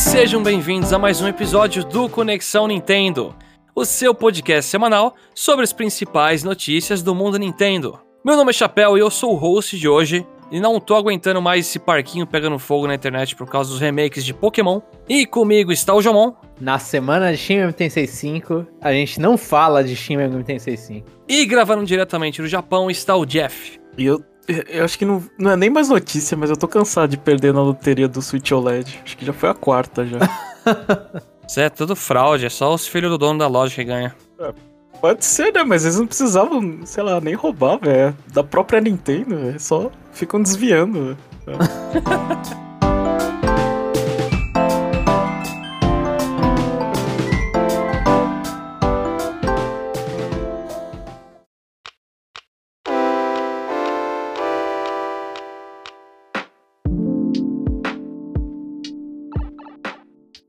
sejam bem-vindos a mais um episódio do Conexão Nintendo, o seu podcast semanal sobre as principais notícias do mundo Nintendo. Meu nome é Chapéu e eu sou o host de hoje, e não tô aguentando mais esse parquinho pegando fogo na internet por causa dos remakes de Pokémon. E comigo está o Jomon. Na semana de Shin Megami Tensei 5, a gente não fala de Shin Megami Tensei 5. E gravando diretamente do Japão está o Jeff. E eu, eu acho que não, não é nem mais notícia, mas eu tô cansado de perder na loteria do Switch OLED. Acho que já foi a quarta já. Isso é tudo fraude, é só os filhos do dono da loja que ganha. Pode ser, né? Mas eles não precisavam, sei lá, nem roubar, velho. Da própria Nintendo, véio. Só ficam desviando. véio.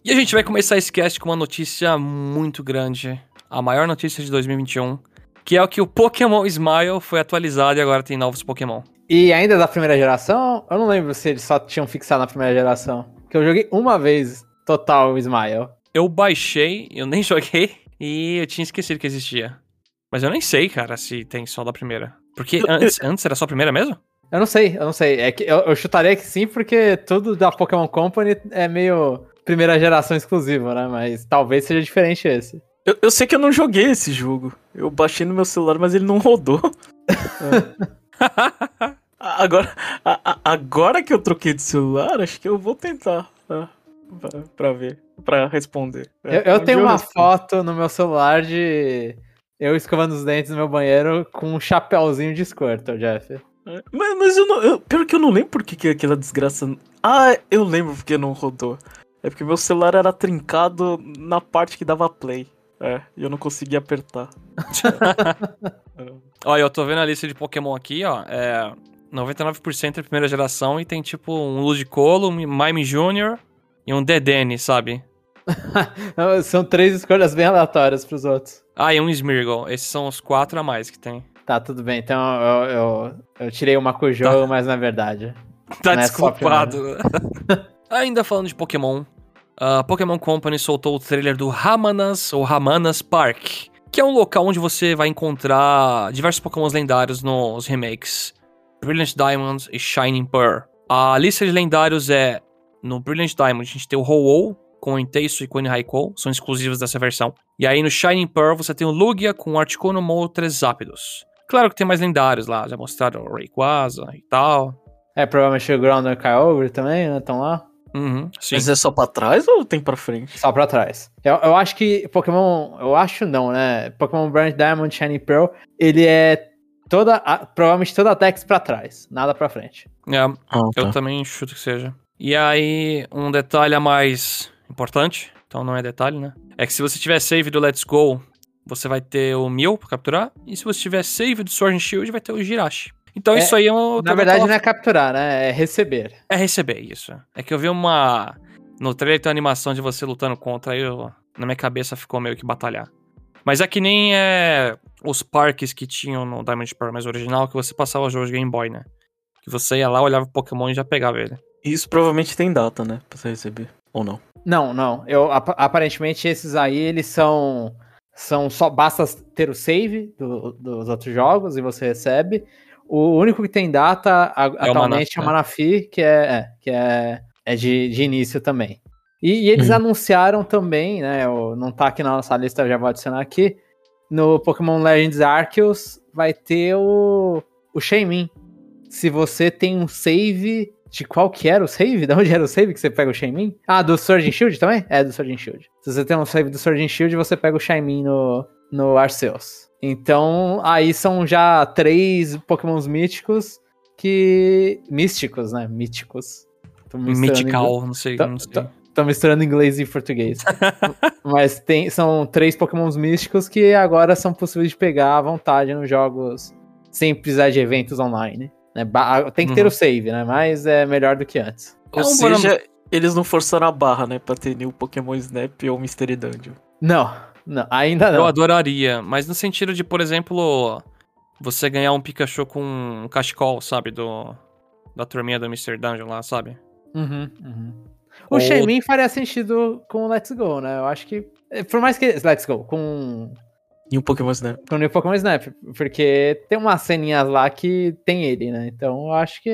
E a gente vai começar esse cast com uma notícia muito grande. A maior notícia de 2021. Que é o que o Pokémon Smile foi atualizado e agora tem novos Pokémon. E ainda da primeira geração, eu não lembro se eles só tinham fixado na primeira geração. Que eu joguei uma vez total o Smile. Eu baixei, eu nem joguei, e eu tinha esquecido que existia. Mas eu nem sei, cara, se tem só da primeira. Porque antes, antes era só a primeira mesmo? Eu não sei, eu não sei. É que eu, eu chutaria que sim, porque tudo da Pokémon Company é meio primeira geração exclusivo, né? Mas talvez seja diferente esse. Eu, eu sei que eu não joguei esse jogo. Eu baixei no meu celular, mas ele não rodou. É. Agora, a- a- agora que eu troquei de celular, acho que eu vou tentar. tá? Pra, pra ver, pra responder. É, Eu, eu tenho uma respondo. foto no meu celular de eu escovando os dentes no meu banheiro com um chapéuzinho de Squirtle, Jeff. É, Mas, mas eu não. Eu, pior que eu não lembro por que que aquela desgraça. Ah, eu lembro porque não rodou. É porque meu celular era trincado na parte que dava play. É, e eu não conseguia apertar. Olha, eu tô vendo a lista de Pokémon aqui, ó. É 99% é primeira geração e tem tipo um Ludicolo, um Mime Jr. e um Dedenne, sabe? São três escolhas bem aleatórias pros outros. Ah, e um Smeargle. Esses são os quatro a mais que tem. Tá, tudo bem. Então eu, eu, eu tirei uma Cujo, Tá. mas na verdade. Tá é desculpado. Ainda falando de Pokémon, a Pokémon Company soltou o trailer do Ramanas ou Ramanas Park, que é um local onde você vai encontrar diversos Pokémons lendários nos remakes Brilliant Diamond e Shining Pearl. A lista de lendários é no Brilliant Diamond a gente tem o Ho-Oh com o e com Raikou, são exclusivos dessa versão. E aí no Shining Pearl você tem o Lugia com Articuno, Moltres, Zapdos. Claro que tem mais lendários lá, já mostraram o Rayquaza e tal. É, provavelmente o Grounder o Kyogre também, né? Estão lá. Uhum, sim. Mas é só pra trás ou tem pra frente? Só pra trás. Eu, eu acho que Pokémon. Eu acho não, né? Pokémon Brilliant Diamond Shiny Pearl, ele é toda. a- provavelmente toda a Dex pra trás, nada pra frente. É, Ah, Eu também chuto que seja. E aí, um detalhe a mais importante, então não é detalhe, né? É que se você tiver save do Let's Go, você vai ter o Mew pra capturar. E se você tiver save do Sword and Shield, vai ter o Jirachi. Então É, isso aí é um. Na verdade, não é capturar, né? É receber. É receber isso. É que eu vi uma. No trailer tem uma animação de você lutando contra, aí eu, na minha cabeça ficou meio que batalhar. Mas é que nem é, os parques que tinham no Diamond Pearl mais original, que você passava o jogo de Game Boy, né? Que você ia lá, olhava o Pokémon e já pegava ele. Isso provavelmente tem data, né? Pra você receber. Ou não. Não, não. Eu, ap- aparentemente, esses aí, eles são. São só. Basta ter o save do- dos outros jogos e você recebe. O único que tem data a- atualmente é o Manafi, que é, é, que é, é de, de início também. E, e eles Uhum. anunciaram também, né? não tá aqui na nossa lista, eu já vou adicionar aqui. No Pokémon Legends Arceus vai ter o, o Shaymin. Se você tem um save. De qual que era o save? De onde era o save que você pega o Shaymin? Ah, do Sword and Shield também? É, do Sword and Shield. Se você tem um save do Sword and Shield, você pega o Shaymin no, no Arceus. Então, aí são já três Pokémons míticos que... Místicos, né? Míticos. Tô Mythical, não sei, Tá- não sei. tá- Tô misturando inglês e português. Mas tem, são três Pokémons místicos que agora são possíveis de pegar à vontade nos jogos sem precisar de eventos online. Né? Tem que ter Uhum. o save, né? Mas é melhor do que antes. Ou É um bom seja, eles não forçaram a barra, né? Pra ter New Pokémon Snap ou Mystery Dungeon. Não, não ainda Eu não. adoraria, mas no sentido de, por exemplo, você ganhar um Pikachu com um cachecol, sabe? Do, da turminha do Mr. Dungeon lá, sabe? Uhum, uhum. O Ou- faria sentido com o Let's Go, né? Eu acho que. Por mais que. Let's Go, com. E um Pokémon Snap. Com o New Pokémon Snap. Porque tem umas ceninhas lá que tem ele, né? Então eu acho que.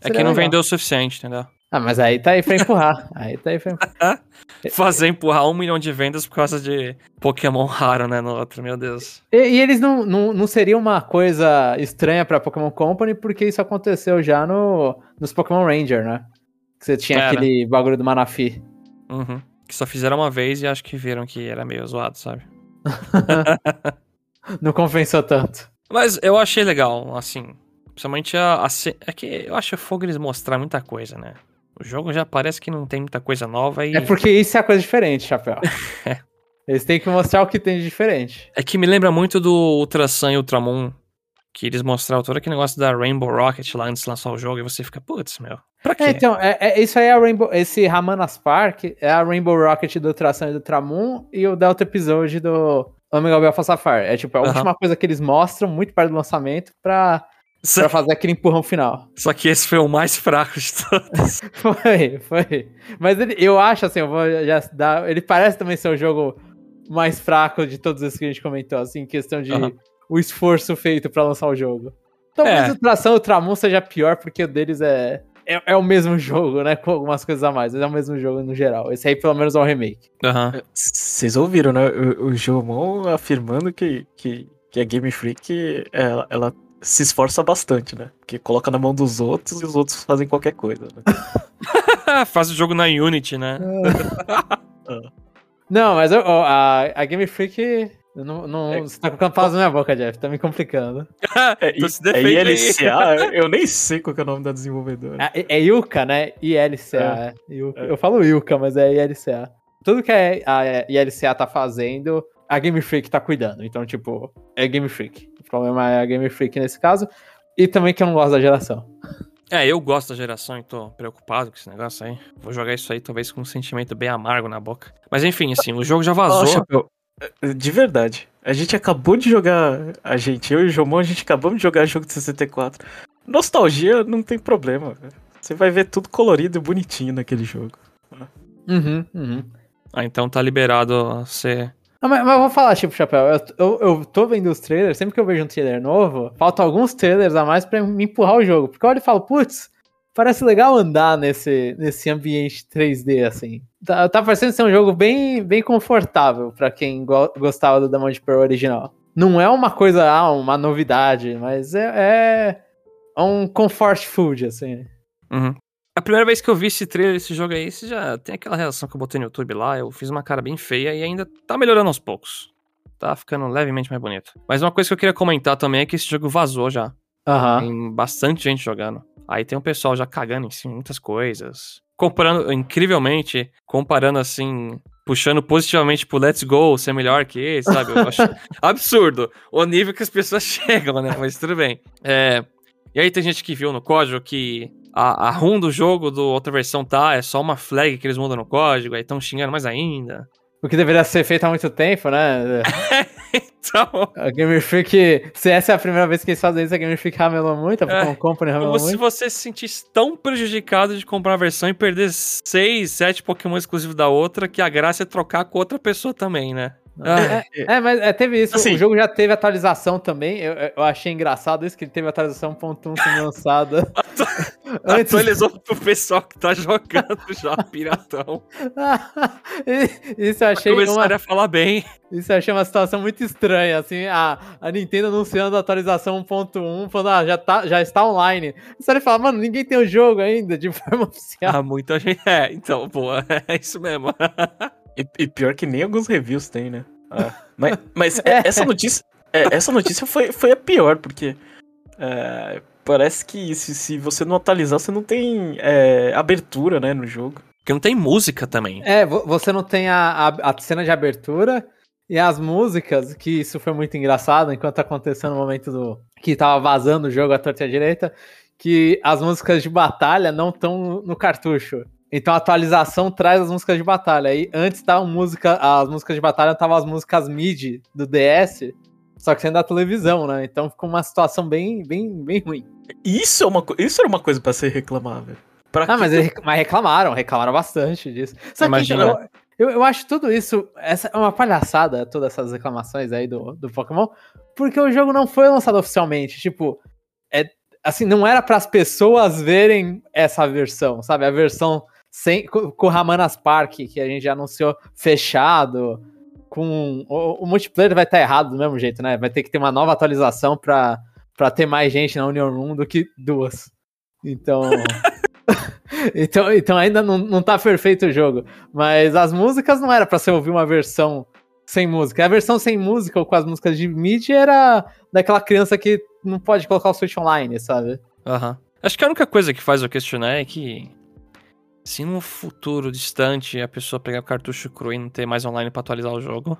É que não legal. vendeu o suficiente, entendeu? Ah, mas aí tá aí pra empurrar. aí tá aí pra empurrar. Fazer empurrar um milhão de vendas por causa de Pokémon raro, né? No outro, meu Deus. E, e eles não, não, não seria uma coisa estranha pra Pokémon Company, porque isso aconteceu já no, nos Pokémon Ranger, né? Que você tinha aquele bagulho do Manafi. Uhum. Que só fizeram uma vez e acho que viram que era meio zoado, sabe? Não compensou tanto. Mas eu achei legal, assim. Principalmente a, a É que eu acho fogo eles mostrar muita coisa, né? O jogo já parece que não tem muita coisa nova e. É porque isso é a coisa diferente, Chapéu. É. Eles têm que mostrar o que tem de diferente. É que me lembra muito do Ultra Sun e Ultramon. Que eles mostraram todo aquele negócio da Rainbow Rocket lá antes de lançar o jogo e você fica, putz, meu. Pra quê? É, então, é, é- isso aí é a Rainbow. Esse Ramanas Park é a Rainbow Rocket do Tração e do Tramon e o Delta Episode do Omega Alpha Sapphire. É tipo a Aham. última coisa que eles mostram muito perto do lançamento pra, pra fazer aquele empurrão final. Só que esse foi o mais fraco de todos. Foi, foi. Mas ele- eu acho assim, eu vou já dar. Ele parece também ser o jogo mais fraco de todos esses que a gente comentou, assim, em questão de Aham. o esforço feito pra lançar o jogo. Talvez É. o Tração e o Tramon seja pior, porque o deles é, é. É o mesmo jogo, né? Com algumas coisas a mais, mas é o mesmo jogo no geral. Esse aí, pelo menos, é o remake. Aham. Vocês ouviram, né? O, o Jomon afirmando que, que, que a Game Freak ela, ela se esforça bastante, né? Porque coloca na mão dos outros e os outros fazem qualquer coisa. Né? Faz o jogo na Unity, né? Não, mas ó, a, a Game Freak. eu Não, não, É- Você tá colocando palavras na minha boca, Jeff. Tá me complicando. É, se é. ILCA? Eu nem sei qual que é o nome da desenvolvedora. É, é Ilka, né? ILCA. É. Ilka. É. Eu falo Ilka, mas é ILCA. Tudo que a, a ILCA tá fazendo, a Game Freak tá cuidando. Então, tipo, é Game Freak. O problema é a Game Freak nesse caso. E também que eu não gosto da geração. É, eu gosto da geração e tô preocupado com esse negócio aí. Vou jogar isso aí talvez com um sentimento bem amargo na boca. Mas enfim, assim, o jogo já vazou. Chapéu, de verdade. A gente acabou de jogar. A gente, eu e o Jomon, a gente acabamos de jogar jogo de 64. Nostalgia não tem problema. Você vai ver tudo colorido e bonitinho naquele jogo. Uhum, uhum. Ah, então tá liberado ser. Mas, eu vou falar, tipo, Chapéu, eu, eu, eu tô vendo os trailers, sempre que eu vejo um trailer novo, faltam alguns trailers a mais pra me empurrar o jogo. Porque eu olho e falo, putz, parece legal andar nesse, nesse ambiente 3D, assim. Tá, tá parecendo ser um jogo bem, bem confortável pra quem go- gostava do Diamond Pearl original. Não é uma coisa, ah, uma novidade, mas é, é, é um comfort food, assim. Uhum. A primeira vez que eu vi esse trailer, esse jogo aí, você já tem aquela reação que eu botei no YouTube lá, eu fiz uma cara bem feia e ainda tá melhorando aos poucos. Tá ficando levemente mais bonito. Mas uma coisa que eu queria comentar também é que esse jogo vazou já. Aham. Tem bastante gente jogando. Aí tem um pessoal já cagando em cima de muitas coisas. Comparando, incrivelmente, comparando assim, puxando positivamente pro Let's Go ser melhor que esse, sabe? Eu acho absurdo o nível que as pessoas chegam, né? Mas tudo bem. É, e aí tem gente que viu no código que a, a ROM do jogo do outra versão tá, é só uma flag que eles mudam no código, aí estão xingando mais ainda. O que deveria ser feito há muito tempo, né? Então, A Game Freak, se essa é a primeira vez que eles fazem isso, a Game Freak ramelou muito, a É, Company ramelou como se muito. você se sentisse tão prejudicado de comprar a versão e perder 6, 7 Pokémon exclusivos da outra, que a graça é trocar com outra pessoa também, né? Ah, É, mas é, teve isso. Assim- o jogo já teve atualização também. Eu, eu achei engraçado isso, que ele teve atualização 1.1 sendo lançada. Antes- Atualizou pro pessoal que tá jogando já, piratão. isso eu achei uma, a falar bem. isso eu achei uma situação muito estranha, assim, a, a Nintendo anunciando a atualização 1.1, falando, ah, já, tá, já está online. Você fala, mano, ninguém tem o jogo ainda, de forma oficial. Ah, muita gente. É, então, boa, é isso mesmo. E, e pior que nem alguns reviews tem, né? Ah, mas mas é, essa notícia, é, essa notícia foi, foi a pior, porque é, parece que se, se você não atualizar, você não tem é, abertura, né, no jogo. Porque não tem música também. É, vo- você não tem a, a, a cena de abertura e as músicas, que isso foi muito engraçado enquanto tá acontecendo o momento do. que tava vazando o jogo à torta e à direita, que as músicas de batalha não estão no cartucho. Então a atualização traz as músicas de batalha. Aí antes tava música, as músicas de batalha estavam as músicas MIDI do DS, só que sendo da televisão, né? Então ficou uma situação bem, bem, bem ruim. Isso, é uma, isso era uma coisa pra ser reclamável. Pra Ah, que mas, que eu- mas reclamaram, reclamaram bastante disso. Só que Imagina. então, eu, eu, eu acho tudo isso, essa é uma palhaçada, todas essas reclamações aí do, do Pokémon, porque o jogo não foi lançado oficialmente. Tipo, é, assim, não era para as pessoas verem essa versão, sabe? A versão sem, com, com o Ramanas Park, que a gente já anunciou fechado. Com, o, o multiplayer vai estar errado do mesmo jeito, né? Vai ter que ter uma nova atualização pra, pra ter mais gente na Union Room do que duas. Então. então, então ainda não, não tá perfeito o jogo. Mas as músicas não era pra você ouvir uma versão sem música. A versão sem música ou com as músicas de mid era daquela criança que não pode colocar o Switch online, sabe? Aham. Acho que a única coisa que faz eu questionar é que. Se no futuro distante a pessoa pegar o cartucho cru e não ter mais online pra atualizar o jogo.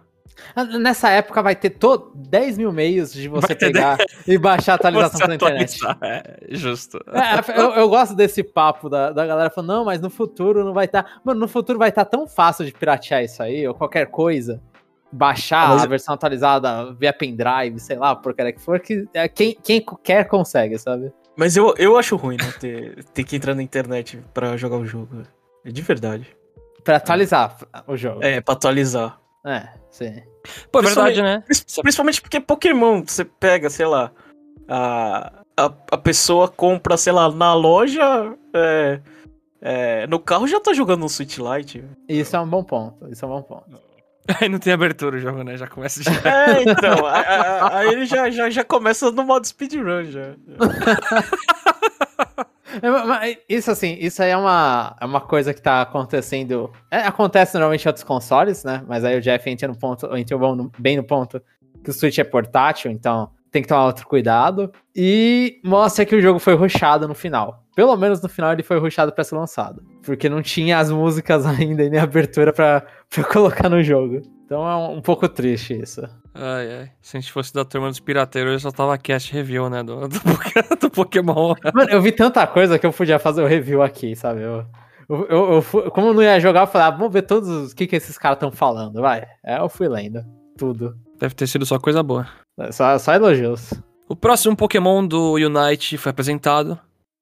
Ah, Nessa época vai ter to 10 mil meios de você pegar e baixar a atualização pela internet. É, justo. É, eu, eu gosto desse papo da, da galera falando, não, mas no futuro não vai estar. Mano, no futuro vai estar tão fácil de piratear isso aí, ou qualquer coisa. Baixar mas- a versão atualizada via pendrive, sei lá, porcaria que for, que é, quem, quem quer consegue, sabe? Mas eu, eu acho ruim, né? Ter, ter que entrar na internet pra jogar o jogo. É de verdade. Pra atualizar o jogo. É, pra atualizar. É, sim. Pô, é verdade, né? Principalmente porque Pokémon, você pega, sei lá, a, a, a pessoa compra, sei lá, na loja, é, é, no carro já tá jogando um Switch Lite. Isso é um bom ponto. Isso é um bom ponto. Aí não tem abertura o jogo, né? Já começa de. É, então, a- a- a- aí ele já, já, já começa no modo speedrun, já. É, Isso assim, isso aí é uma, é uma coisa que tá acontecendo. é, acontece normalmente em outros consoles, né? Mas aí o Jeff entra no ponto, no- bem no ponto que o Switch é portátil, então tem que tomar outro cuidado. E mostra que o jogo foi rushado no final. Pelo menos no final ele foi rushado pra ser lançado. Porque não tinha as músicas ainda e nem abertura pra, pra colocar no jogo. Então é um, um pouco triste isso. Ai, ai. Se a gente fosse da turma dos pirateiros, eu só tava cast review, né? Do, do, do Pokémon. Mano, eu vi tanta coisa que eu podia fazer o review aqui, sabe? Eu, eu, eu- eu como eu não ia jogar, eu falei, ah, vamos ver todos os que, que esses caras estão falando, vai. É, eu fui lendo. Tudo. Deve ter sido só coisa boa. Só, só elogios. O próximo Pokémon do Unite foi apresentado.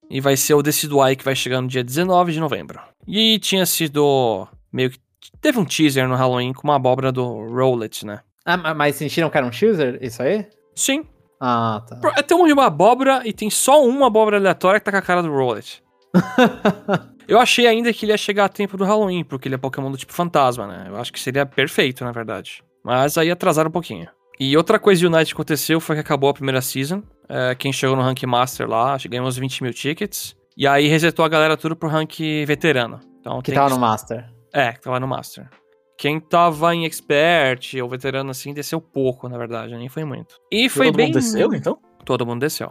E vai ser o Decidueye, que vai chegar no dia 19 de novembro. E tinha sido meio que. Teve um teaser no Halloween com uma abóbora do Rowlet, né? Ah, ma- mas sentiram que era um chooser? Isso aí? Sim. Ah, tá. Pro- Tem uma abóbora e tem só uma abóbora aleatória que tá com a cara do Rowlet. Eu achei ainda que ele ia chegar a tempo do Halloween, porque ele é Pokémon do tipo fantasma, né? Eu acho que seria perfeito, na verdade. Mas aí atrasaram um pouquinho. E outra coisa de Unite que aconteceu foi que acabou a primeira season. É, quem chegou no Rank Master lá, acho que ganhou uns 20 mil tickets. E aí resetou a galera tudo pro Rank Veterano. Então Que tava que- no Master. É, que tava no Master. Quem tava em Expert ou Veterano assim, desceu pouco, na verdade, nem foi muito. E foi Todo bem... mundo desceu, então? Todo mundo desceu.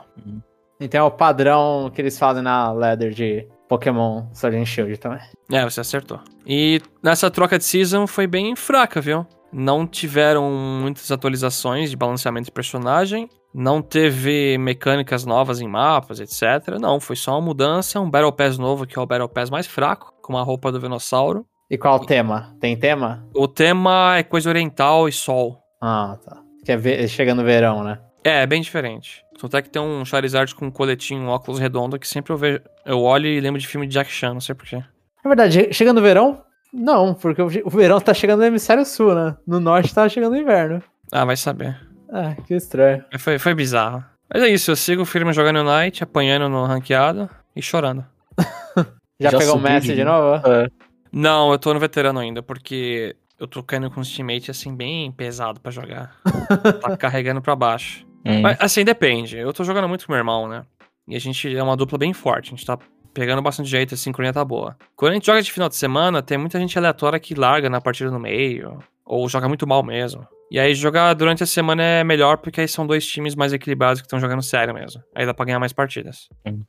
Então é o padrão que eles fazem na ladder de Pokémon Sword and Shield também. É, você acertou. E nessa troca de season foi bem fraca, viu? Não tiveram muitas atualizações de balanceamento de personagem. Não teve mecânicas novas em mapas, etc. Não, foi só uma mudança, um Battle Pass novo, que é o Battle Pass mais fraco, com a roupa do Venossauro. E qual o tema? Tem tema? O tema é coisa oriental e sol. Ah, tá. Que é chega no verão, né? É, é bem diferente. Tanto é que tem um Charizard com um coletinho, um óculos redondo, que sempre eu vejo. Eu olho e lembro de filme de Jack Chan, não sei porquê. Na verdade, chega no verão? Não, porque o verão tá chegando no hemisfério sul, né? No norte tá chegando o inverno. Ah, vai saber. Ah, que estranho. Foi, foi bizarro. Mas é isso, eu sigo firme jogando Unite, apanhando no ranqueado e chorando. Já, Já pegou o Messi de de novo? É. Não, eu tô no veterano ainda, porque eu tô caindo com os teammates assim, bem pesado pra jogar. tá carregando pra baixo. Hum. Mas assim, depende. Eu tô jogando muito com meu irmão, né? E a gente é uma dupla bem forte. A gente tá pegando bastante jeito, a sincronia tá boa. Quando a gente joga de final de semana, tem muita gente aleatória que larga na partida no meio. Ou joga muito mal mesmo. E aí jogar durante a semana é melhor, porque aí são dois times mais equilibrados que estão jogando sério mesmo. Aí dá pra ganhar mais partidas. Hum.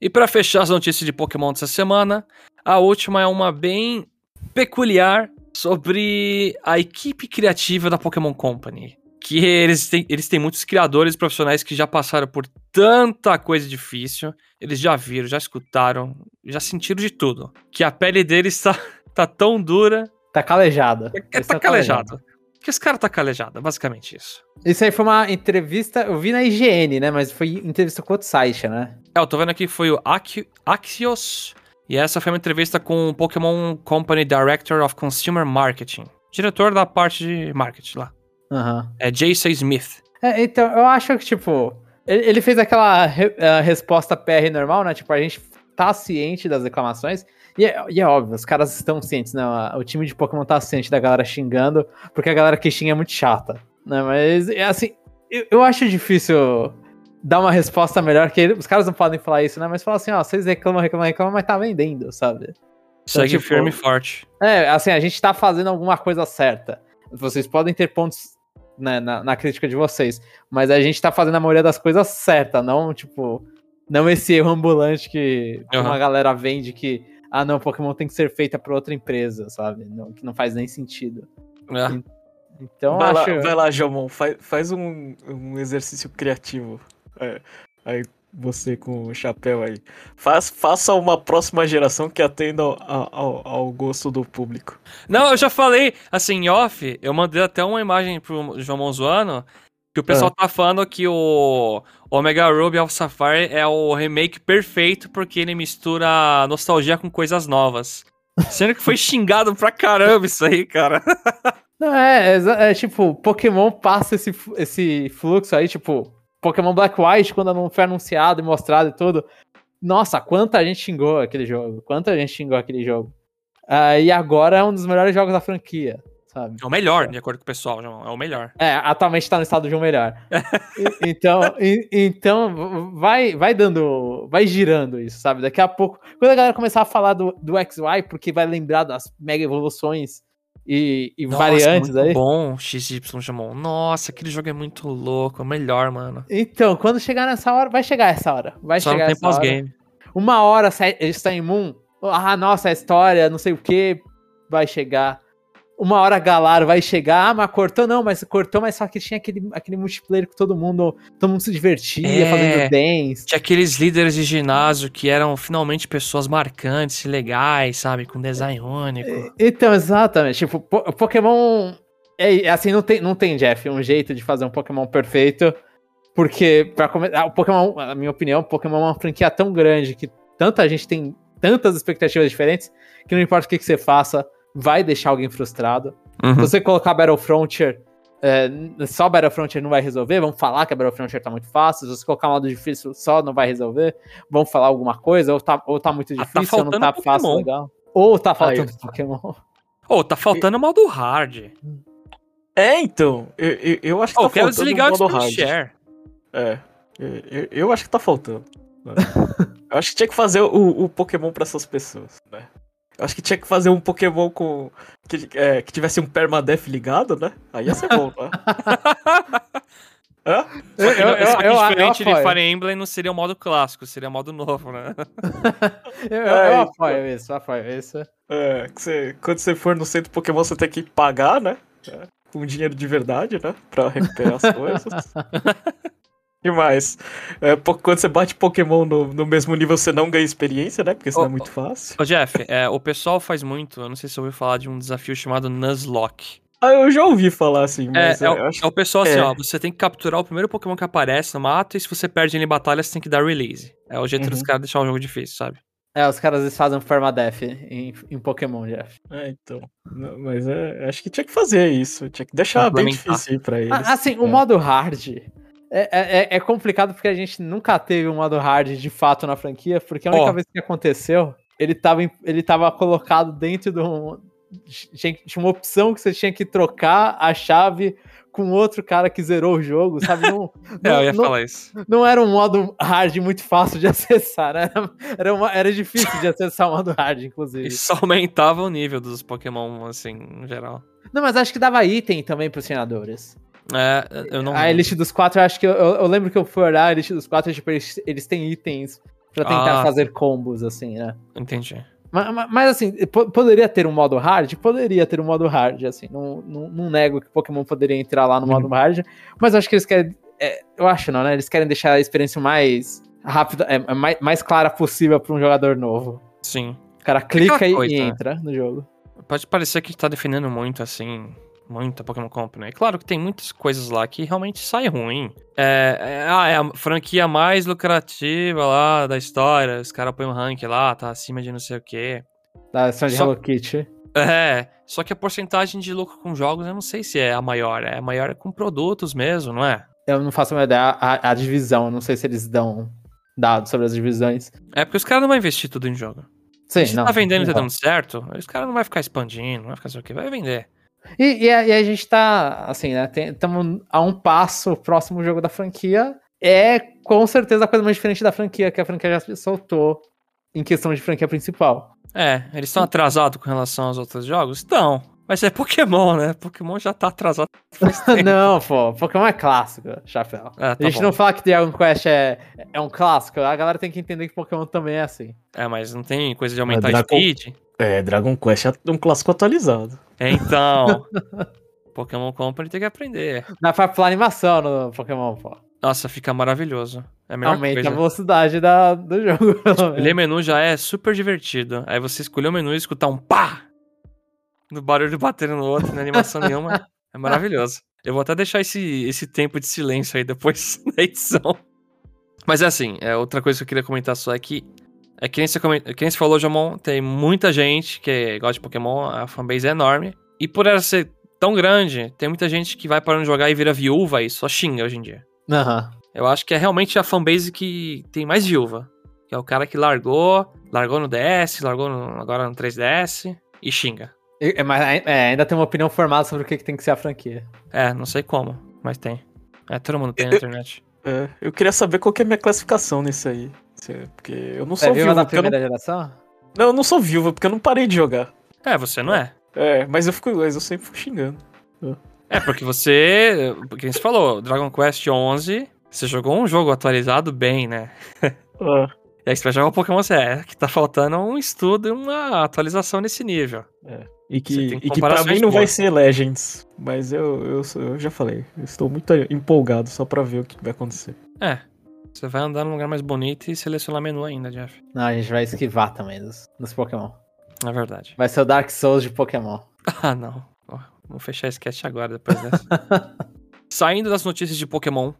E pra fechar as notícias de Pokémon dessa semana, a última é uma bem peculiar sobre a equipe criativa da Pokémon Company. Que eles têm, eles têm muitos criadores profissionais que já passaram por tanta coisa difícil. Eles já viram, já escutaram, já sentiram de tudo. Que a pele deles tá, tá tão dura. Tá calejada. É, Eles tá tão calejado. Que os caras tá calejado, basicamente isso. Isso aí foi uma entrevista, eu vi na IGN, né? Mas foi entrevista com outro site, né? É, eu tô vendo aqui que foi o Axios E essa foi uma entrevista com o Pokémon Company Director of Consumer Marketing. Diretor da parte de marketing lá. Aham. É Jason Smith. É, então, eu acho que, tipo, ele, ele fez aquela re- eh, resposta PR normal, né? Tipo, a gente tá ciente das reclamações. E é, e é óbvio, os caras estão cientes, né? O time de Pokémon tá ciente da galera xingando, porque a galera que xinga é muito chata, né? Mas, é assim, eu, eu acho difícil dar uma resposta melhor, que ele- os caras não podem falar isso, né? Mas falar assim, ó, vocês reclamam, reclamam, reclamam, mas tá vendendo, sabe? Segue tipo, firme e forte. É, assim, a gente tá fazendo alguma coisa certa. Vocês podem ter pontos né, na, na crítica de vocês, mas a gente tá fazendo a maioria das coisas certa, não, tipo, não esse erro ambulante que Aham. uma galera vende que, ah, não, Pokémon tem que ser feita por outra empresa, sabe? Não, que não faz nem sentido. É. Então, vai, acho... lá, vai lá, Jomon, faz, faz um, um exercício criativo. É, aí você com o chapéu aí. Faz, faça uma próxima geração que atenda ao, ao, ao gosto do público. Não, eu já falei, assim, em off, eu mandei até uma imagem pro João Monzuano, que o pessoal tá falando que o Omega Ruby Alpha Safari é o remake perfeito porque ele mistura nostalgia com coisas novas. Sendo que foi xingado pra caramba isso aí, cara. Não, é, é, é tipo, Pokémon passa esse, esse fluxo aí, tipo, Pokémon Black White, quando não foi anunciado e mostrado e tudo. Nossa, quanta gente xingou aquele jogo, quanta gente xingou aquele jogo. Ah, e agora é um dos melhores jogos da franquia, sabe? É o melhor, de acordo com o pessoal, João, é o melhor. É, atualmente tá no estado de um melhor. E- então, e- então vai, vai dando, vai girando isso, sabe? Daqui a pouco, quando a galera começar a falar do, do XY, porque vai lembrar das mega evoluções e, e Nossa, variantes muito aí. bom, XY chamou. Nossa, aquele jogo é muito louco, é o melhor, mano. Então, quando chegar nessa hora, vai chegar essa hora. Vai Só não chegar tem essa hora. pós-game. Uma hora sai- está em Moon. Ah, nossa, a história, não sei o que, vai chegar. Uma hora Galar vai chegar. Ah, mas cortou não, mas cortou, mas só que tinha aquele, aquele multiplayer que todo mundo, todo mundo se divertia, É. fazendo dance. Tinha aqueles líderes de ginásio que eram finalmente pessoas marcantes legais, sabe? Com design único. Então, exatamente. Tipo, po- Pokémon. É, assim, não tem, não tem, Jeff, um jeito de fazer um Pokémon perfeito. Porque, pra começar, o Pokémon, na minha opinião, o Pokémon é uma franquia tão grande que tanta gente tem tantas expectativas diferentes que não importa o que, que você faça, vai deixar alguém frustrado. Uhum. Se você colocar Battle Frontier, é, só Battle Frontier não vai resolver. Vamos falar que a Battle Frontier tá muito fácil. Se você colocar modo difícil, só não vai resolver. Vamos falar alguma coisa, ou tá, ou tá muito Ah, tá difícil, ou não tá fácil, Pokémon. legal. Ou tá faltando Pokémon. Ô, tá faltando o modo hard. É, então. Eu, eu, eu acho que Ô, tá quero faltando desligar o modo Discord hard. Share. É. Eu, eu- eu acho que tá faltando. eu acho que tinha que fazer o, o Pokémon pra essas pessoas, acho que tinha que fazer um Pokémon com. Que, é, que tivesse um Permadeath ligado, né? Aí ia ser bom, tá? Hã? Só que, Eu- eu- só que eu- eu diferente de. Fire Emblem não seria o modo clássico, seria o modo novo, né? Eu, eu- É, eu apoio isso, eu apoio isso. É, que você, quando você for no centro Pokémon, você tem que pagar, né? É, com dinheiro de verdade, né? Pra recuperar as coisas. E mais? É, quando você bate Pokémon no, no mesmo nível, você não ganha experiência, né? Porque senão Ô, é muito fácil. Ô, Jeff, é, o pessoal faz muito, eu não sei se você ouviu falar de um desafio chamado Nuzlocke. Ah, eu já ouvi falar assim, É, mas é, é, o, eu acho é o pessoal assim, é. ó, você tem que capturar o primeiro Pokémon que aparece no mato e se você perde ele em batalha, você tem que dar release. É o jeito dos Uhum. caras deixar o jogo difícil, sabe? É, os caras eles fazem permadeath em, em Pokémon, Jeff. É, então. Não, mas é, acho que tinha que fazer isso. Tinha que deixar bem difícil pra eles. Ah, Assim, o É. modo hard é, é, é complicado porque a gente nunca teve um modo hard de fato na franquia, porque a única Ó. vez que aconteceu, ele tava, ele tava colocado dentro de um. Tinha, uma opção que você tinha que trocar a chave com outro cara que zerou o jogo, sabe? Não, É, eu ia não, falar isso. não era um modo hard muito fácil de acessar, né? era, era, uma- era difícil de acessar o modo hard, inclusive. Isso aumentava o nível dos Pokémon, assim, em geral. Não, mas acho que dava item também pros treinadores. É, não. A Elite dos Quatro, eu acho que eu, eu- lembro que eu fui olhar a Elite dos Quatro, tipo, eles, eles têm itens pra tentar Ah. fazer combos, assim, né? Entendi. Mas, mas- assim, po- poderia ter um modo hard? Poderia ter um modo hard, assim. Não, não, não nego que Pokémon poderia entrar lá no modo hard, mas eu acho que eles querem. é, eu acho não, né? Eles querem deixar a experiência mais rápida, é, é mais, mais clara possível pra um jogador novo. Sim. O cara clica e, e entra no jogo. Pode parecer que tá defendendo muito, assim, Muita Pokémon Company. É claro que tem muitas coisas lá que realmente saem ruim. É, é, ah, é a franquia mais lucrativa lá da história. Os caras põem um rank lá, tá acima de não sei o quê. Da ação de Só- Hello Kitty. É, só que a porcentagem de lucro com jogos eu não sei se é a maior. É a maior com produtos mesmo, não é? Eu não faço uma ideia. A, a divisão, eu não sei se eles dão dados sobre as divisões. É porque os caras não vão investir tudo em jogo. Sim, Se não. tá vendendo e tá dando certo, os caras não vai ficar expandindo, não vai ficar sei o quê, vai vender. E, e a, e a gente tá, assim, né? Estamos a um passo, o próximo jogo da franquia é com certeza a coisa mais diferente da franquia que a franquia já soltou em questão de franquia principal. É, eles estão atrasados com relação aos outros jogos? Estão. Mas é Pokémon, né? Pokémon já tá atrasado não, pô, Pokémon é clássico, chapéu. Ah, tá a gente bom. não fala que Dragon Quest é, é um clássico, a galera tem que entender que Pokémon também é assim. É, mas não tem coisa de aumentar a Dragon- speed? É, Dragon Quest é um clássico atualizado. É, então. Pokémon Company tem que aprender. Dá pra pular animação no Pokémon, pô. Nossa, fica maravilhoso. É a melhor Aumenta coisa. a velocidade da, do jogo. pelo menos. Escolher menu já é super divertido. Aí você escolher o menu e escutar um pá! No barulho batendo no outro, na animação nenhuma. É maravilhoso. Eu vou até deixar esse, esse tempo de silêncio aí depois da edição. Mas é assim, é outra coisa que eu queria comentar só é que. É que nem você, comen- que nem você falou, Jamon, tem muita gente que gosta de Pokémon, a fanbase é enorme. E por ela ser tão grande, tem muita gente que vai parando de jogar e vira viúva e só xinga hoje em dia. Aham. Eu acho que é realmente a fanbase que tem mais viúva. Que é o cara que largou, largou no DS, largou no- agora no 3DS e xinga. E- é, Mas é, ainda tem uma opinião formada sobre o que, que tem que ser a franquia. É, não sei como, mas tem. É, todo mundo tem na internet. É, eu queria saber qual que é a minha classificação nisso aí. Porque eu não Você sou viu viúva. da Porque eu não... primeira geração? não, eu não sou viúva, porque eu não parei de jogar. É, você não é. É, mas eu fico, mas eu sempre fico xingando. É, porque você. Porque você falou, Dragon Quest 11, você jogou um jogo atualizado bem, né? Ah, E aí você vai jogar um Pokémon é que tá faltando um estudo e uma atualização nesse nível. E Você que, e que pra mim não vai boas. ser Legends. Mas eu, eu, eu já falei. Eu estou muito empolgado só pra ver o que vai acontecer. É. Você vai andar num lugar mais bonito e selecionar menu ainda, Jeff. Não, a gente vai esquivar também dos, dos Pokémon. É verdade. Vai ser o Dark Souls de Pokémon. Ah, não. Ó, Vamos fechar esse cast agora, depois dessa. Saindo das notícias de Pokémon,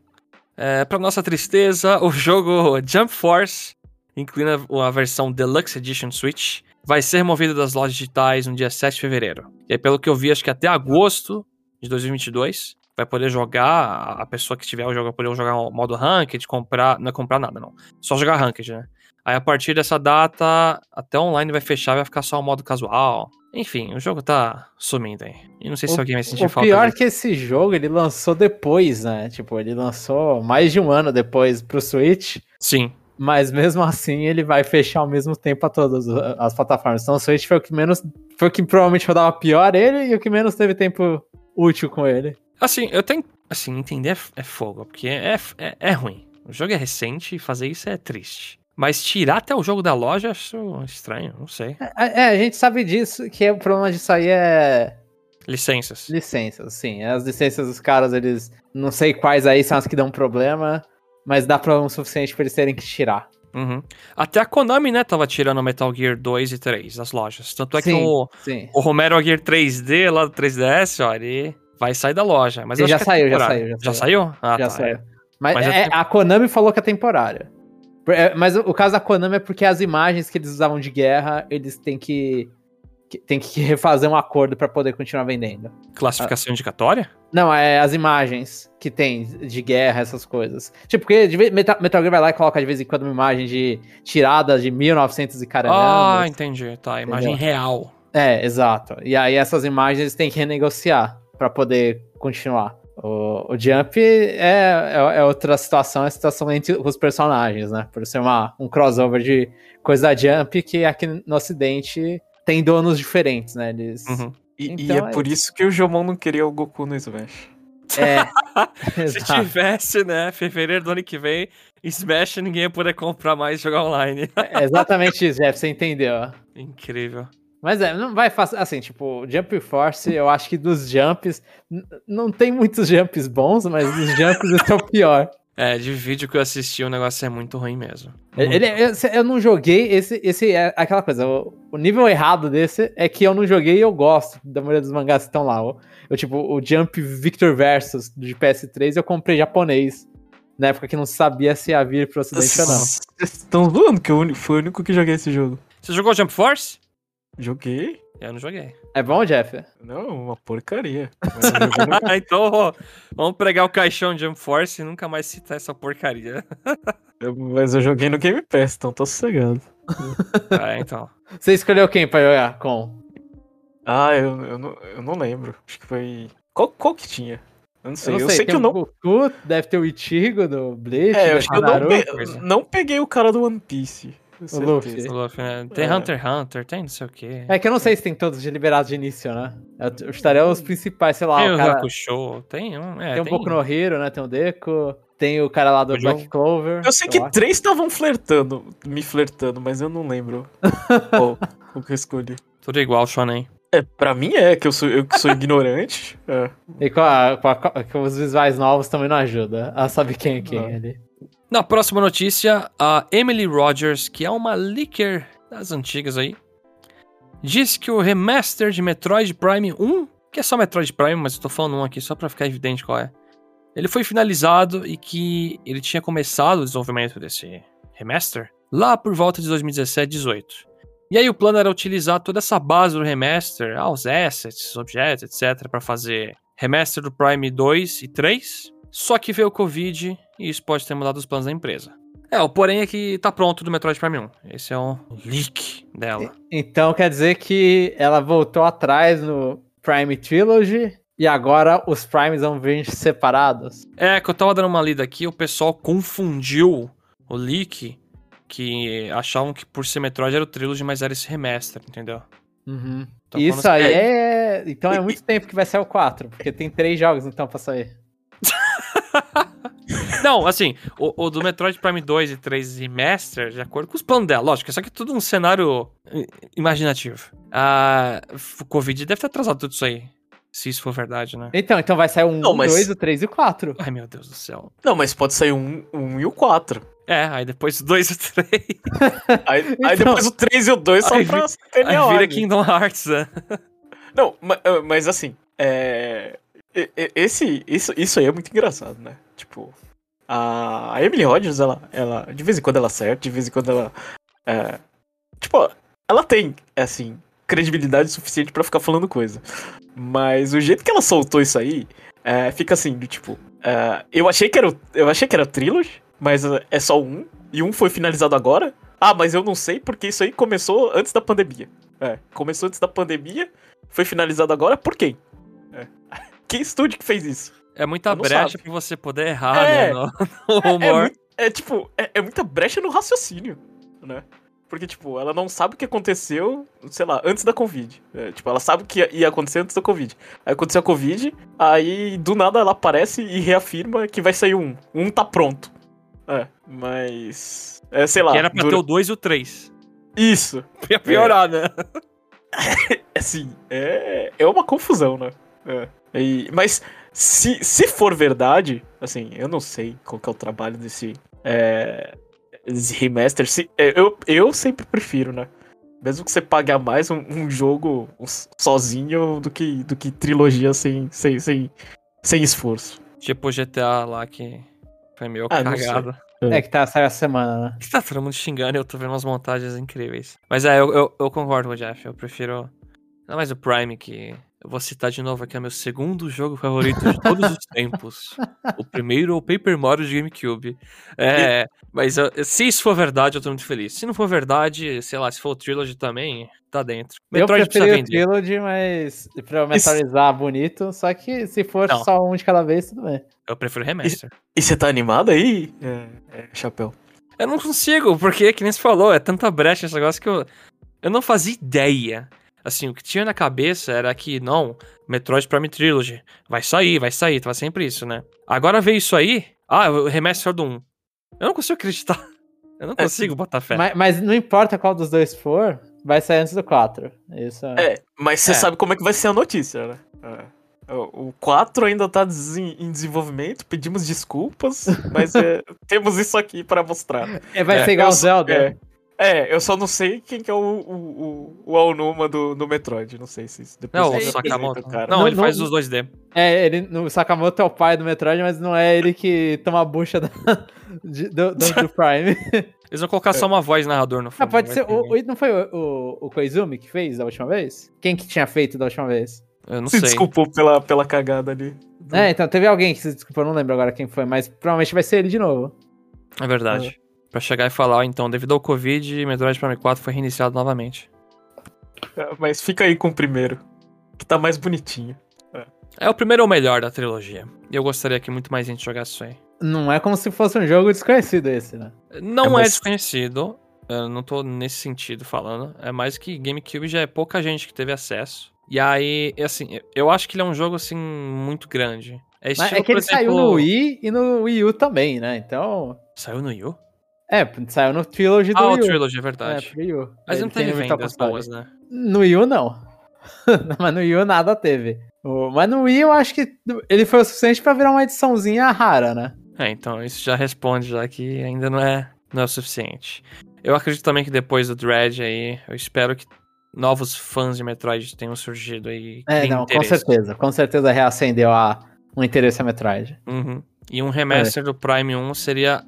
é, pra nossa tristeza, o jogo Jump Force, incluindo a, a versão Deluxe Edition Switch, vai ser removido das lojas digitais no dia 7 de fevereiro. E aí, pelo que eu vi, acho que até agosto de 2022 vai poder jogar, a- pessoa que tiver o jogo vai poder jogar o modo Ranked, comprar, não é comprar nada não, só jogar Ranked, né? Aí a partir dessa data, até online vai fechar, vai ficar só o modo casual. Enfim, o jogo tá sumindo aí. E não sei se O- alguém vai sentir O falta pior é disso. que esse jogo ele lançou depois, né? Tipo, ele lançou mais de um ano depois pro Switch. Sim. Mas mesmo assim ele vai fechar ao mesmo tempo a todas as plataformas. Então o Switch foi o que menos. Foi o que provavelmente rodava pior ele e o que menos teve tempo útil com ele. Assim, eu tenho. Assim, entender é, é fogo, porque é, é, é ruim. O jogo é recente e fazer isso é triste. Mas tirar até o jogo da loja, acho estranho, não sei. É, é, a gente sabe disso, que o problema disso aí é Licenças. licenças, sim. As licenças dos caras, eles. Não sei quais aí são as que dão problema, mas dá problema o suficiente pra eles terem que tirar. Uhum. Até a Konami, né, tava tirando Metal Gear 2 e 3 das lojas. Tanto é que sim, o, sim. o Romero Gear 3D lá do 3DS, ó, ele vai sair da loja. Mas acho já que é saiu, já saiu, já Já saiu? Ah, já tá. saiu. é. Mas, Mas é- tenho- a Konami falou que é temporário. É, Mas o, caso da Konami é porque as imagens que eles usavam de guerra, eles têm que, têm que refazer um acordo pra poder continuar vendendo. Classificação indicatória? Não, é as imagens que tem de guerra, essas coisas. Tipo, porque de Metal, Metal Gear vai lá e coloca de vez em quando uma imagem de tirada de 1900 e caramba. Ah, entendi. Tá, imagem Entendeu? real. É, exato. E aí essas imagens eles têm que renegociar pra poder continuar. O, o Jump é, é, é outra situação, é a situação entre os personagens, né? Por ser uma, um crossover de coisa da Jump que aqui no ocidente tem donos diferentes, né? Eles... Uhum. E, e Então é é por isso que o Jomon não queria o Goku no Smash. É. Se tivesse, né, fevereiro do ano que vem, Smash ninguém ia poder comprar mais e jogar online. É exatamente isso, Jeff, você entendeu. Incrível. Mas é, não vai fácil. Assim, tipo, Jump Force, eu acho que dos jumps. Não tem muitos jumps bons, mas os jumps esse é o pior. É, de vídeo que eu assisti, o negócio é muito ruim mesmo. Ele, eu, eu não joguei esse, esse é aquela coisa. O, o nível errado desse é que eu não joguei e eu gosto da maioria dos mangás que estão lá. Eu, eu, tipo, o Jump Victor Versus de PS3 eu comprei japonês. Na época que não sabia se ia vir pro ocidente ou não. Vocês estão zoando que eu fui o único que joguei esse jogo. Você jogou Jump Force? Joguei? Eu não joguei. É bom, Jeff? Não, uma porcaria. Eu no- Ah, então ó, vamos pregar o caixão de Jump Force e nunca mais citar essa porcaria. eu- mas eu joguei no Game Pass, então tô sossegado. É, então. Você escolheu quem pra jogar com? Ah, eu, eu, não, eu não lembro. Acho que foi. Qual, qual que tinha? Eu não sei. Eu, não sei, tem que eu o não. Goku, deve ter o Ichigo do Bleach, É, eu acho que eu não, pe- não peguei o cara do One Piece. O Luffy. O Luffy, né? Tem É. Hunter x Hunter, tem não sei o quê. É que eu não sei se tem todos de liberados de início, né? Eu estaria os principais, sei lá, tem o o cara... Hakusho, tem um. É, Tem um pouco no Hero, né? Tem o Deco, tem o cara lá do O Black. Clover. Eu sei que acho. três estavam flertando, me flertando, mas eu não lembro qual o que eu escolhi. Tudo igual, Shonen. É, pra mim é, que eu sou, eu que sou ignorante. É. E com, a- com a- com os visuais novos também não ajuda a saber quem é quem Não. ali. Na próxima notícia, a Emily Rogers, que é uma leaker das antigas aí, diz que o remaster de Metroid Prime 1, que é só Metroid Prime, mas eu tô falando um aqui só pra ficar evidente qual é, ele foi finalizado e que ele tinha começado o desenvolvimento desse remaster lá por volta de 2017, 18. E aí o plano era utilizar toda essa base do remaster, ah, os assets, objetos, etc, pra fazer remaster do Prime 2 e 3. Só que veio o Covid e isso pode ter mudado os planos da empresa. É, o porém é que tá pronto do Metroid Prime 1. Esse é o leak dela. Então quer dizer que ela voltou atrás no Prime Trilogy e agora os Primes vão vir separados. É, que eu tava dando uma lida aqui, o pessoal confundiu o leak, que achavam que por ser Metroid era o Trilogy, mas era esse remaster, entendeu? Uhum. Então, Isso quando- aí é. Então é muito tempo que vai sair o 4, porque tem três jogos então pra sair. Não, assim, o, o do Metroid Prime 2 e 3 Remaster, de acordo com os planos dela, lógico, só que é tudo um cenário imaginativo. Ah, o Covid deve ter atrasado tudo isso aí, se isso for verdade, né? Então, então vai sair o 1, Não, o mas- 2, o 3 e o 4. Ai, meu Deus do céu. Não, mas pode sair um, um e o 4. É, aí depois o 2 e o 3. Aí, aí Então- depois o 3 e o 2 são Aí pra Aí sacanear a vira ordem. Kingdom Hearts, né? Não, ma- ah, mas, assim, é. Esse, isso, isso aí é muito engraçado, né? Tipo, a, Emily Rogers, ela, ela. De vez em quando ela acerta, de vez em quando ela. é, tipo, ela tem, assim, credibilidade suficiente pra ficar falando coisa. Mas o jeito que ela soltou isso aí, é, fica assim, do tipo. é, eu achei que era eu achei que era Trilogy, mas é só um. E um foi finalizado agora. Ah, mas eu não sei porque isso aí começou antes da pandemia. É, começou antes da pandemia, foi finalizado agora por quem? É. Que estúdio que fez isso? É muita brecha sabe. pra você poder errar, É. né? No, no É, é humor. muito- é, tipo, é, é muita brecha no raciocínio, né? Porque, tipo, ela não sabe o que aconteceu, sei lá, antes da Covid. É, tipo, ela sabe o que ia- acontecer antes da Covid. Aí aconteceu a Covid, aí do nada ela aparece e reafirma que vai sair um. Um tá pronto. É, mas. É, sei lá. que era pra dura- ter o 2 e o 3. Isso. Ia piorar, né? assim, é, é uma confusão, né? É. E- mas se, se for verdade, assim, eu não sei qual que é o trabalho desse, é, desse remaster. Se, é, eu, eu sempre prefiro, né? Mesmo que você pague a mais um, um jogo sozinho do que, do que trilogia sem, sem, sem, sem esforço. Tipo o GTA lá que foi meio Ah, cagado. É que tá saindo a semana, né? Que tá todo mundo xingando e eu tô vendo umas montagens incríveis. Mas é, eu, eu, eu concordo com o Jeff. Eu prefiro. Não mais o Prime, que eu vou citar de novo aqui, é meu segundo jogo favorito de todos os tempos. O primeiro é o Paper Mario de GameCube. É, mas eu- se isso for verdade, eu tô muito feliz. Se não for verdade, sei lá, se for o Trilogy também, tá dentro. Metroid eu preferi o. Trilogy, mas pra eu mentalizar bonito, só que se for Não. só um de cada vez, tudo bem. Eu prefiro remaster. E você tá animado aí, é, é, Chapéu? Eu não consigo, porque, que nem você falou, é tanta brecha esse negócio que eu, eu não fazia ideia. Assim, o que tinha na cabeça era que, não, Metroid Prime Trilogy, vai sair, vai sair, tava sempre isso, né? Agora veio isso aí, ah, o remaster do 1. Eu não consigo acreditar. Eu não É, consigo botar fé. Mas, mas não importa qual dos dois for, vai sair antes do 4. Isso é. É, mas você É. sabe como é que vai ser a notícia, né? É. O 4 ainda tá em desenvolvimento, pedimos desculpas, mas é, temos isso aqui pra mostrar. É, vai É, ser igual o Zelda. É, é, eu só não sei quem que é o, o, o, o Aonuma do, do Metroid. Não sei se isso depois Não, o Sakamoto. cara. Não, Não, ele não- faz os 2D. É, ele, o Sakamoto é o pai do Metroid, mas não é ele que toma a bucha da- de- do, do- do Prime. Eles vão colocar só uma voz narrador no fundo. Ah, pode ser. O, não foi o, o, o Koizumi que fez da última vez? Quem que tinha feito da última vez? Eu não Se sei. desculpou pela, pela cagada ali. É, então teve alguém que se desculpou, eu não lembro agora quem foi, mas provavelmente vai ser ele de novo. É verdade. Pra chegar e falar, ó, então, devido ao Covid, Metroid Prime 4 foi reiniciado novamente. É, Mas fica aí com o primeiro, que tá mais bonitinho. É o primeiro ou melhor da trilogia. E eu gostaria que muito mais gente jogasse isso aí. Não é como se fosse um jogo desconhecido esse, né? Não É, é, mas- desconhecido. Eu não tô nesse sentido falando. É mais que GameCube já é pouca gente que teve acesso. E aí, assim, eu acho que ele é um jogo, assim, muito grande. É, Mas estilo, é que ele exemplo... saiu no Wii e no Wii U também, né? Então. Saiu no Wii U? É, saiu no Trilogy do Ah, o Wii U. Trilogy, é É, verdade. pro Wii U. Mas Ele não teve vendas boas, né? No Wii U, não. Mas no Wii U nada teve. Mas no Wii eu acho que ele foi o suficiente pra virar uma ediçãozinha rara, né? É, então isso já responde já que ainda não é, não é o suficiente. Eu acredito também que depois do Dread aí, eu espero que novos fãs de Metroid tenham surgido aí. É, não, com interesse. certeza. Com certeza reacendeu a, um interesse a Metroid. Uhum. E um remaster do Prime 1 seria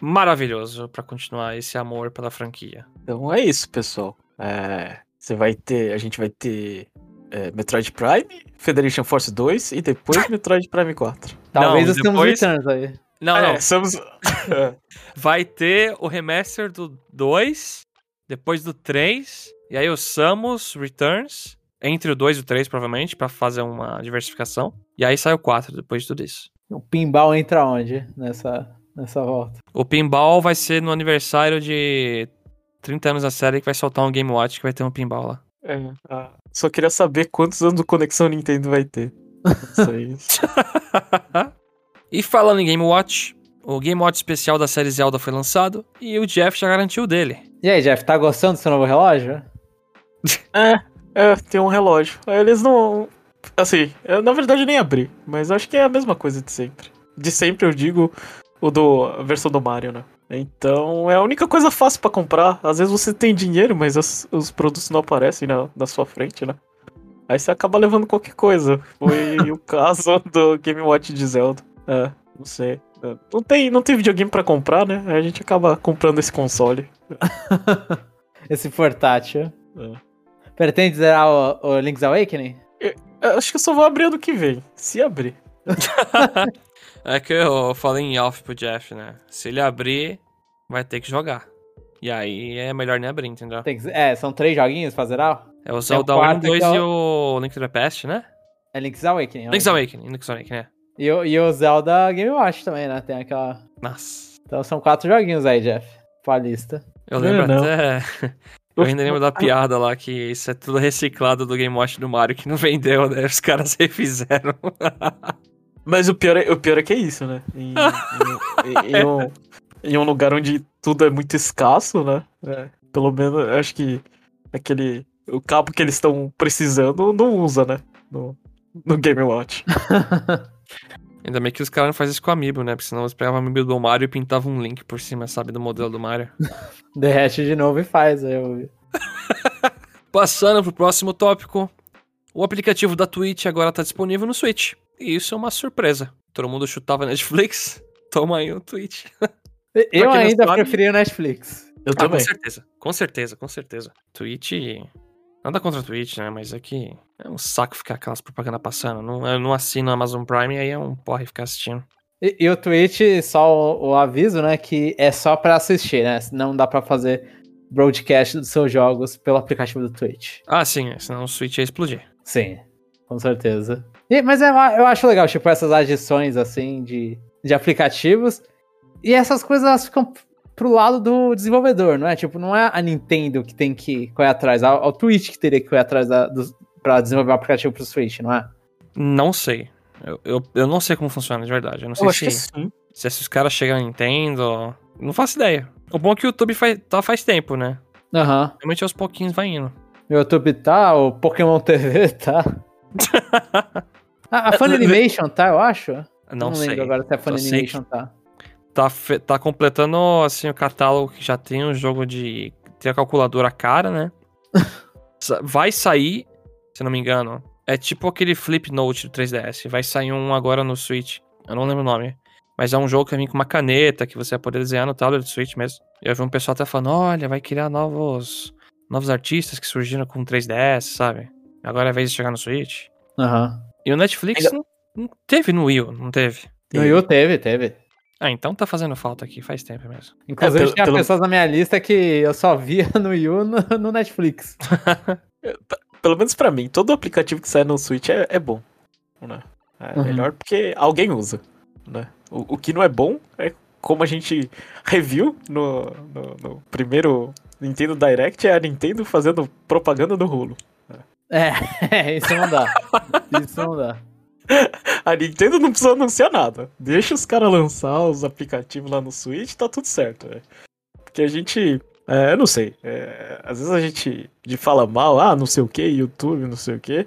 maravilhoso pra continuar esse amor pela franquia. Então é isso, pessoal. É, você vai ter. A gente vai ter é, Metroid Prime, Federation Force 2 e depois Metroid Prime 4. Talvez Não, depois- Returns aí. Não, é, não. Somos... É. Vai ter o remaster do 2, depois do 3, e aí o Samus Returns, entre o 2 e o 3, provavelmente, pra fazer uma diversificação. E aí sai o 4 depois de tudo isso. O pinball entra onde nessa, nessa volta? O Pinball vai ser no aniversário de 30 anos da série que vai soltar um Game Watch que vai ter um pinball lá. É, ah, só queria saber quantos anos do Conexão Nintendo vai ter. Isso aí. e falando em Game Watch, o Game Watch especial da série Zelda foi lançado e o Jeff já garantiu o dele. E aí, Jeff, tá gostando do seu novo relógio? é, é, tem um relógio. Eles não. Assim, eu, na verdade eu nem abri, mas acho que é a mesma coisa de sempre. De sempre eu digo o do a versão do Mario, né? Então é a única coisa fácil pra comprar. Às vezes você tem dinheiro, mas as- os produtos não aparecem na, na sua frente, né? Aí você acaba levando qualquer coisa. Foi o caso do Game Watch de Zelda. É, não sei. É, Não tem, não tem videogame pra comprar, né? Aí a gente acaba comprando esse console. Esse portátil. É. Pretende zerar o, o Link's Awakening? Eu acho que eu só vou abrir ano que vem. Se abrir. É que eu falei em off pro Jeff, né? Se ele abrir, vai ter que jogar. E aí é melhor nem abrir, entendeu? Tem que- é, são três joguinhos pra zerar? É o Zelda quarto 1, 2 que é e o Link to the Past, né? É Link's Awakening. Link's ó. Awakening, Link's Awakening, é. E, o- e o Zelda Game Watch também, né? Tem aquela. Nossa. Então são quatro joguinhos aí, Jeff. Pra lista. Eu Não, lembro não. até. Eu ainda lembro da piada lá que isso é tudo reciclado do Game Watch do Mario que não vendeu, né? Os caras refizeram. Mas o pior é, o pior é que é isso, né? Em, em- em- em um, em um lugar onde tudo é muito escasso, né? É, pelo menos, eu acho que aquele. O cabo que eles estão precisando não usa, né? No, no Game Watch. Ainda bem que os caras não fazem isso com o Amiibo, né? Porque senão eles pegavam o Amiibo do Mario e pintavam um link por cima, sabe? Do modelo do Mario. Derrete de novo e faz. Aí eu... Passando pro próximo tópico. O aplicativo da Twitch agora tá disponível no Switch. E isso é uma surpresa. Todo mundo chutava Netflix. Toma aí o Twitch. Eu ainda sabe- preferi o Netflix. Eu Ah, com também. certeza. Com certeza, com certeza. Twitch. Nada contra a Twitch, né? Mas é que é um saco ficar aquelas propagandas passando. Não, eu não assino a Amazon Prime e aí é um porre ficar assistindo. E, e o Twitch, só o, o aviso, né? Que é só pra assistir, né? Não dá pra fazer broadcast dos seus jogos pelo aplicativo do Twitch. Ah, sim, senão o Switch ia explodir. Sim, com certeza. E- mas eu, eu acho legal, tipo, essas adições, assim, de, de aplicativos. E essas coisas, elas ficam pro lado do desenvolvedor, não é? Tipo, não é a Nintendo que tem que correr atrás, é o, é Twitch que teria que correr atrás da, dos, pra desenvolver um aplicativo pro Switch, não é? Não sei. Eu, eu, eu não sei como funciona de verdade. Eu não sei Eu acho se, que sim. se esses caras chegam a Nintendo. Não faço ideia. O bom é que o YouTube faz, tá faz tempo, né? Aham. Realmente aos pouquinhos vai indo. O YouTube tá, o Pokémon TV tá. Ah, a Funimation tá, eu acho? Não, sei. lembro agora se a Só sei Funimation tá. tá, tá completando assim o catálogo que já tem um jogo de tem a calculadora cara, né? Vai sair, se não me engano, é tipo aquele Flip Note do 3DS. Vai sair um agora no Switch. Eu não lembro o nome. Mas é um jogo que vem com uma caneta que você vai poder desenhar no tablet do Switch mesmo. E eu vi um pessoal até falando: olha, vai criar novos, novos artistas que surgiram com 3DS, sabe? Agora é a vez de chegar no Switch. Aham. E o Netflix Ainda- não, teve no Wii, U, não teve. No Yu teve, teve. Ah, então tá fazendo falta aqui, faz tempo mesmo. Inclusive, pelo- tinha pelo- pessoas na minha lista que eu só via no Yu no, no Netflix. Pelo menos pra mim, todo aplicativo que sai no Switch é, é bom. Né? É Uhum. melhor porque alguém usa. Né? O, o que não é bom é como a gente reviu no, no, no primeiro Nintendo Direct, é a Nintendo fazendo propaganda do rolo. É, isso não dá. Isso não dá. A Nintendo não precisa anunciar nada. Deixa os caras lançar os aplicativos lá no Switch, tá tudo certo. é. Porque a gente. É, eu não sei. é, às vezes a gente de fala mal, ah, não sei o que, YouTube, não sei o que.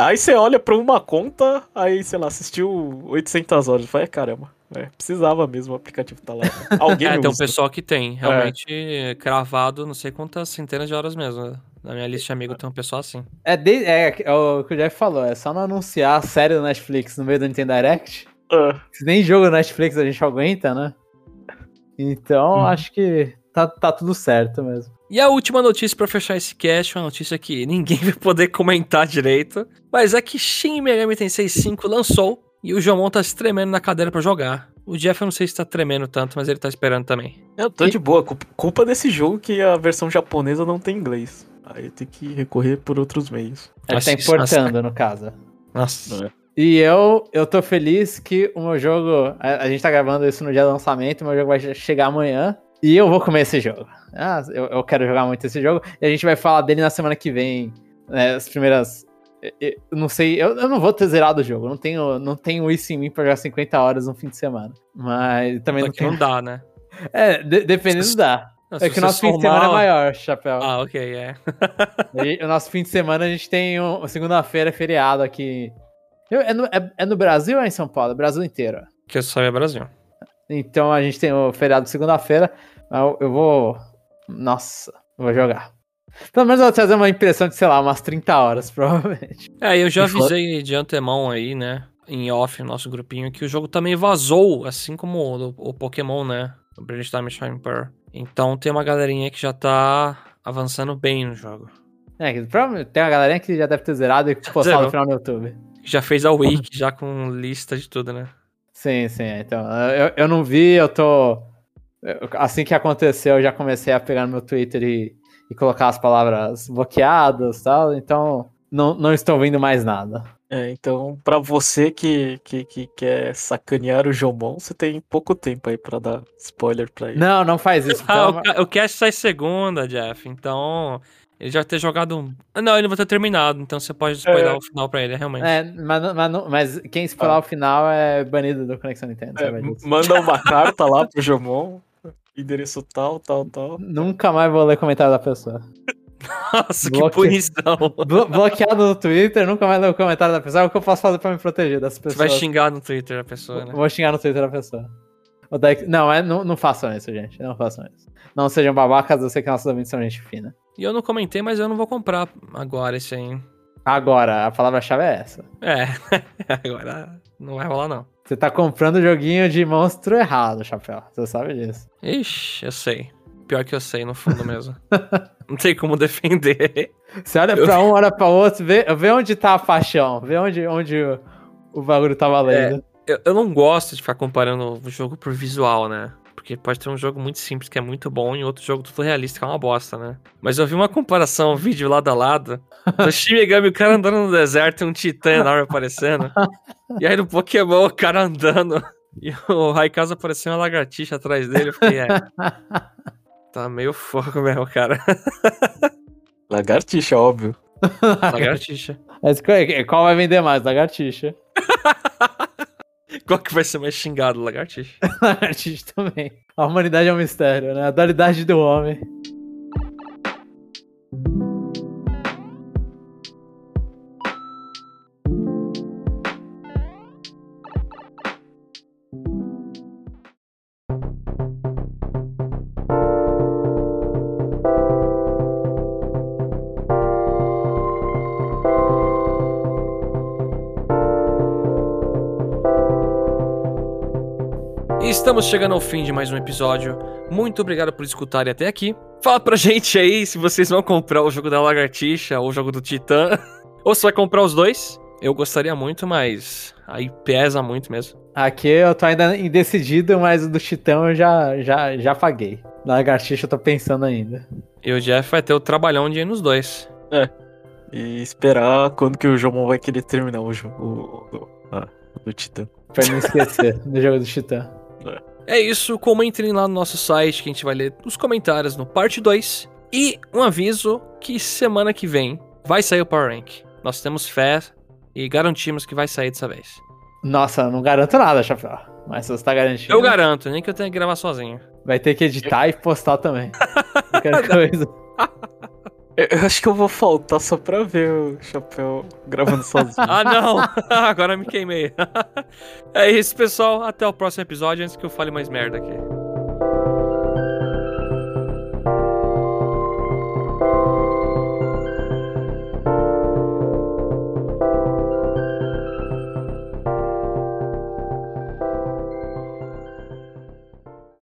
Aí você olha pra uma conta, aí, sei lá, assistiu 800 horas. Fala, é, caramba, é, precisava mesmo o aplicativo tá lá. né? Alguém É, tem um pessoal que tem, realmente cravado não sei quantas centenas de horas mesmo. Na minha lista de amigos tem um pessoal assim. É, de- é, é o que o Jeff falou, é só não anunciar a série do Netflix no meio do Nintendo Direct. Ah, Se nem jogo do Netflix a gente aguenta, né? Então, Uhum. acho que tá, tá tudo certo mesmo. E a última notícia pra fechar esse cast, uma notícia que ninguém vai poder comentar direito, mas é que Shin Megami Tensei 5 lançou e o Jomon tá se tremendo na cadeira pra jogar. O Jeff eu não sei se tá tremendo tanto, mas ele tá esperando também. eu tô de boa. Culpa desse jogo que a versão japonesa não tem inglês. Aí tem que recorrer por outros meios. Ele Nossa, tá importando, no caso. Nossa. E eu, eu tô feliz que o meu jogo. A, a gente tá gravando isso no dia do lançamento, o meu jogo vai che- chegar amanhã. E eu vou comer esse jogo. Ah, eu, eu quero jogar muito esse jogo. E a gente vai falar dele na semana que vem. né, as primeiras. eu- Eu não sei, eu, eu não vou ter zerado o jogo. Não tenho, não tenho isso em mim pra jogar 50 horas no fim de semana. Mas também Só não que tenho. não dá, né? É, de- dependendo dá. Não, É que o nosso fim de semana é maior, chapéu. Ah, ok, é. Gente- O nosso fim de semana a gente tem um, segunda-feira é feriado aqui. É no, é- é no Brasil ou é em São Paulo? É Brasil inteiro. Que eu só é Brasil. Então a gente tem o feriado de segunda-feira. mas Eu, eu vou. Nossa, eu vou jogar. Pelo menos eu vou trazer uma impressão de, sei lá, umas 30 horas, provavelmente. É, eu já E avisei de antemão aí, né? Em off, no nosso grupinho, que o jogo também vazou, assim como o, o Pokémon, né? O Brilliant Diamond Shining Pearl. Então tem uma galerinha que já tá avançando bem no jogo. É, provavelmente tem uma galerinha que já deve ter zerado e postado Zerou. no final do YouTube. Já fez a Wiki, já com lista de tudo, né? Sim, sim. Então, eu, eu não vi, eu tô. Assim que aconteceu, eu já comecei a pegar no meu Twitter e, e colocar as palavras bloqueadas e tal. Então, não, não estou vendo mais nada. É, então, pra você que, que, que quer sacanear o Jomon, você tem pouco tempo aí pra dar spoiler pra ele. Não, não faz isso. Ah, pelo o, amor- ca- o cast sai segunda, Jeff. Então. Ele já ter jogado um. Ah, Não, ele vai ter terminado. Então você pode spoiler É. o final pra ele, realmente. É, mas, mas, mas quem spoiler o final é banido do Conexão Nintendo, É, manda uma carta lá pro Jomon, endereço tal, tal, tal. Nunca mais vou ler comentário da pessoa. Nossa, que Bloque- punição. Blo- bloqueado no Twitter, nunca mais ler o comentário da pessoa. É o que eu posso fazer pra me proteger das Você pessoas. vai xingar no Twitter a pessoa, né? Vou xingar no Twitter da pessoa. Não, é, não, não façam isso, gente. Não façam isso. Não sejam babacas, eu sei que nossos ouvintes são gente fina. E eu não comentei, mas eu não vou comprar agora esse aí. Agora, a palavra-chave é essa. É, agora não vai rolar não. Você tá comprando joguinho de monstro errado, Chapéu. Você sabe disso. Ixi, eu sei. Pior que eu sei, no fundo mesmo. não tem como defender. Você olha pra um, olha pra outro, vê, vê onde tá a paixão, vê onde, onde o, o bagulho tá valendo. Eu, eu não gosto de ficar comparando o jogo por visual, né? Porque pode ter um jogo muito simples que é muito bom e outro jogo tudo realista que é uma bosta, né? Mas eu vi uma comparação, um vídeo lado a lado, do Shin Megami, o cara andando no deserto e um titã enorme aparecendo. E aí no Pokémon, o cara andando e o Raikasa aparecendo uma lagartixa atrás dele. Eu fiquei, é. Tá meio fogo mesmo, cara. Lagartixa, óbvio. Lagartixa. Mas qual, qual vai vender mais? Lagartixa. Qual que vai ser mais xingado, lagartixa? Lagartixa também. A humanidade é um mistério, né? A dualidade do homem. Estamos chegando ao fim de mais um episódio. Muito obrigado por escutarem até aqui. Fala pra gente aí se vocês vão comprar o jogo da Lagartixa ou o jogo do Titã. ou se vai comprar os dois. Eu gostaria muito, mas aí pesa muito mesmo. Aqui eu tô ainda indecidido, mas o do Titã eu já, já, já paguei. Da Lagartixa eu tô pensando ainda. E o Jeff vai ter o trabalhão de ir nos dois. É. E esperar quando que o João vai querer terminar o jogo. O, o, ah, do Titã. Pra não esquecer do jogo do Titã. É isso, comentem lá no nosso site que a gente vai ler os comentários no parte 2. E um aviso que semana que vem vai sair o Power Rank. Nós temos fé e garantimos que vai sair dessa vez. Nossa, não garanto nada, Chapéu. Mas você tá garantindo. Eu garanto, nem que eu tenha que gravar sozinho. Vai ter que editar e postar também. Qualquer coisa. Eu acho que eu vou faltar só pra ver o Chapéu gravando sozinho. Ah, não! Agora me queimei. é isso, pessoal. Até o próximo episódio antes que eu fale mais merda aqui.